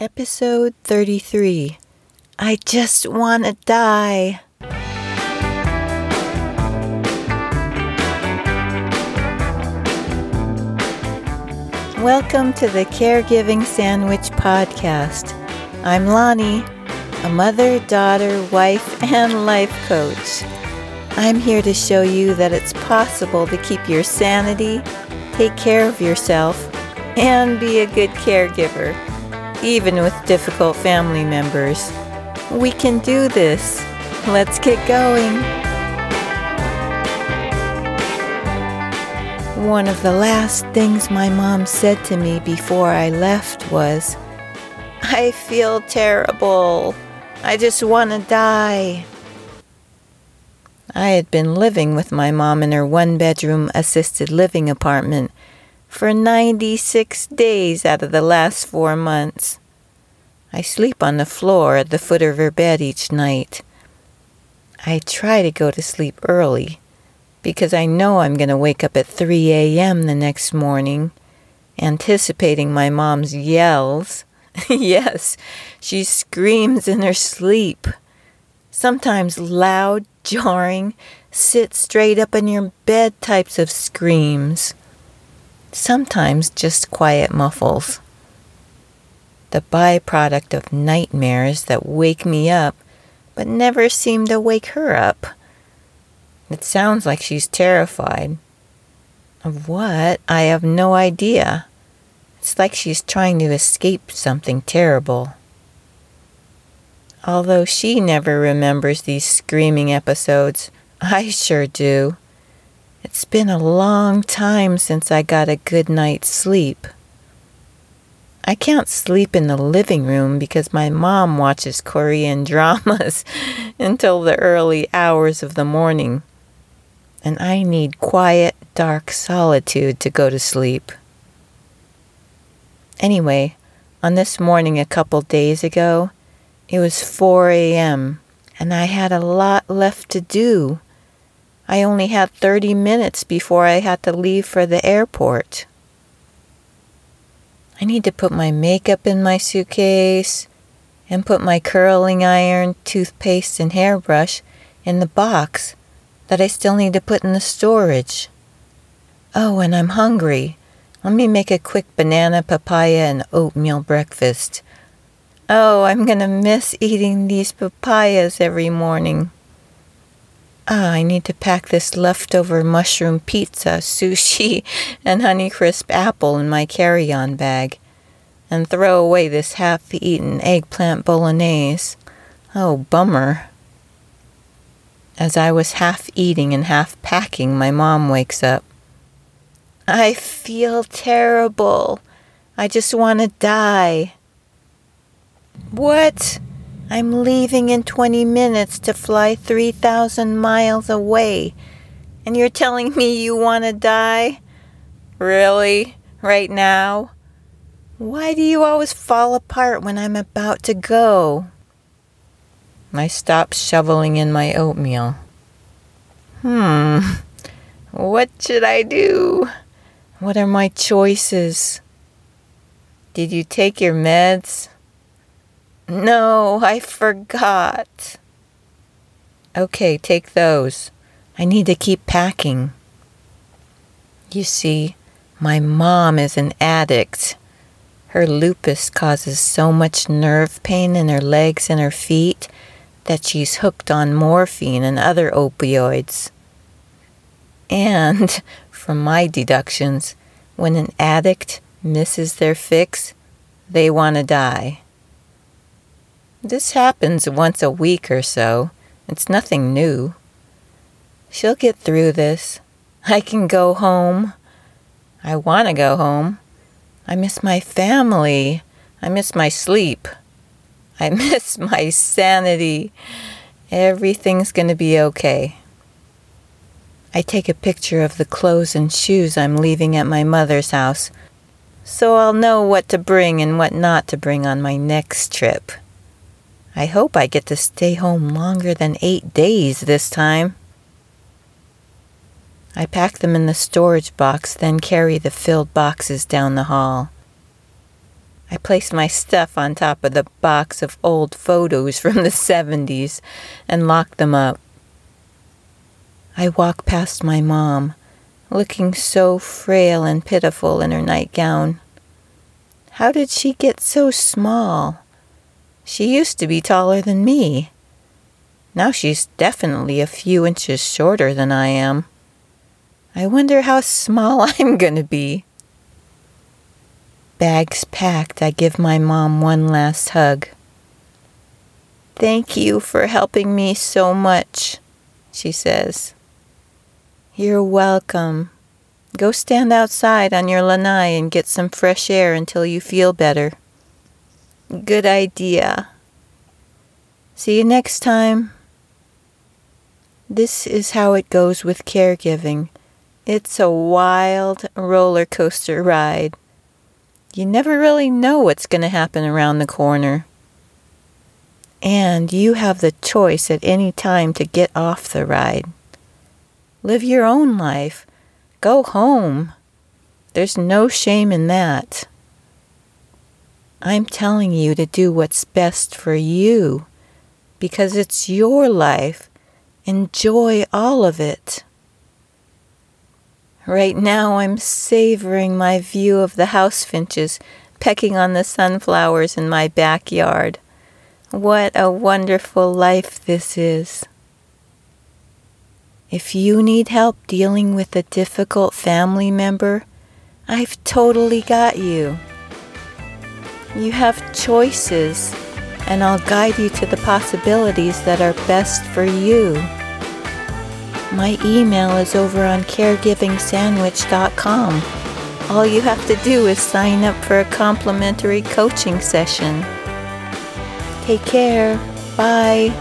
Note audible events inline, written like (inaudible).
Episode 33 I Just Wanna Die. Welcome to the Caregiving Sandwich Podcast. I'm Lani, a mother, daughter, wife, and life coach. I'm here to show you that it's possible to keep your sanity, take care of yourself, and be a good caregiver even with difficult family members. We can do this. Let's get going. One of the last things my mom said to me before I left was, I feel terrible. I just want to die. I had been living with my mom in her one bedroom assisted living apartment for 96 days out of the last four months. I sleep on the floor at the foot of her bed each night. I try to go to sleep early because I know I'm going to wake up at 3 a.m. the next morning, anticipating my mom's yells. (laughs) yes, she screams in her sleep. Sometimes loud, jarring, sit straight up in your bed types of screams sometimes just quiet muffles. The byproduct of nightmares that wake me up but never seem to wake her up. It sounds like she's terrified. Of what? I have no idea. It's like she's trying to escape something terrible. Although she never remembers these screaming episodes, I sure do. It's been a long time since I got a good night's sleep. I can't sleep in the living room because my mom watches Korean (laughs) dramas until the early hours of the morning, and I need quiet, dark solitude to go to sleep. Anyway, on this morning a couple days ago, it was 4 a.m., and I had a lot left to do. I only had 30 minutes before I had to leave for the airport. I need to put my makeup in my suitcase and put my curling iron, toothpaste, and hairbrush in the box that I still need to put in the storage. Oh, and I'm hungry. Let me make a quick banana, papaya, and oatmeal breakfast. Oh, I'm going to miss eating these papayas every morning. Ah, I need to pack this leftover mushroom pizza, (laughs) sushi, and Honeycrisp apple in my carry on bag, and throw away this half eaten eggplant bolognese. Oh, bummer. As I was half eating and half packing, my mom wakes up. I feel terrible. I just want to die. What? I'm leaving in 20 minutes to fly 3,000 miles away. And you're telling me you want to die? Really? Right now? Why do you always fall apart when I'm about to go? I stop shoveling in my oatmeal. Hmm. What should I do? What are my choices? Did you take your meds? No, I forgot. Okay, take those. I need to keep packing. You see, my mom is an addict. Her lupus causes so much nerve pain in her legs and her feet that she's hooked on morphine and other opioids. And, (laughs) from my deductions, when an addict misses their fix, they want to die. This happens once a week or so. It's nothing new. She'll get through this. I can go home. I want to go home. I miss my family. I miss my sleep. I (laughs) miss my sanity. Everything's going to be okay. I take a picture of the clothes and shoes I'm leaving at my mother's house so I'll know what to bring and what not to bring on my next trip. I hope I get to stay home longer than eight days this time. I pack them in the storage box, then carry the filled boxes down the hall. I place my stuff on top of the box of old photos from the 70s and lock them up. I walk past my mom, looking so frail and pitiful in her nightgown. How did she get so small? She used to be taller than me. Now she's definitely a few inches shorter than I am. I wonder how small (laughs) I'm going to be. Bags packed, I give my mom one last hug. Thank you for helping me so much, she says. You're welcome. Go stand outside on your lanai and get some fresh air until you feel better. Good idea. See you next time. This is how it goes with caregiving. It's a wild roller coaster ride. You never really know what's going to happen around the corner. And you have the choice at any time to get off the ride. Live your own life. Go home. There's no shame in that. I'm telling you to do what's best for you because it's your life. Enjoy all of it. Right now, I'm savoring my view of the house finches pecking on the sunflowers in my backyard. What a wonderful life this is. If you need help dealing with a difficult family member, I've totally got you. You have choices, and I'll guide you to the possibilities that are best for you. My email is over on caregivingsandwich.com. All you have to do is sign up for a complimentary coaching session. Take care. Bye.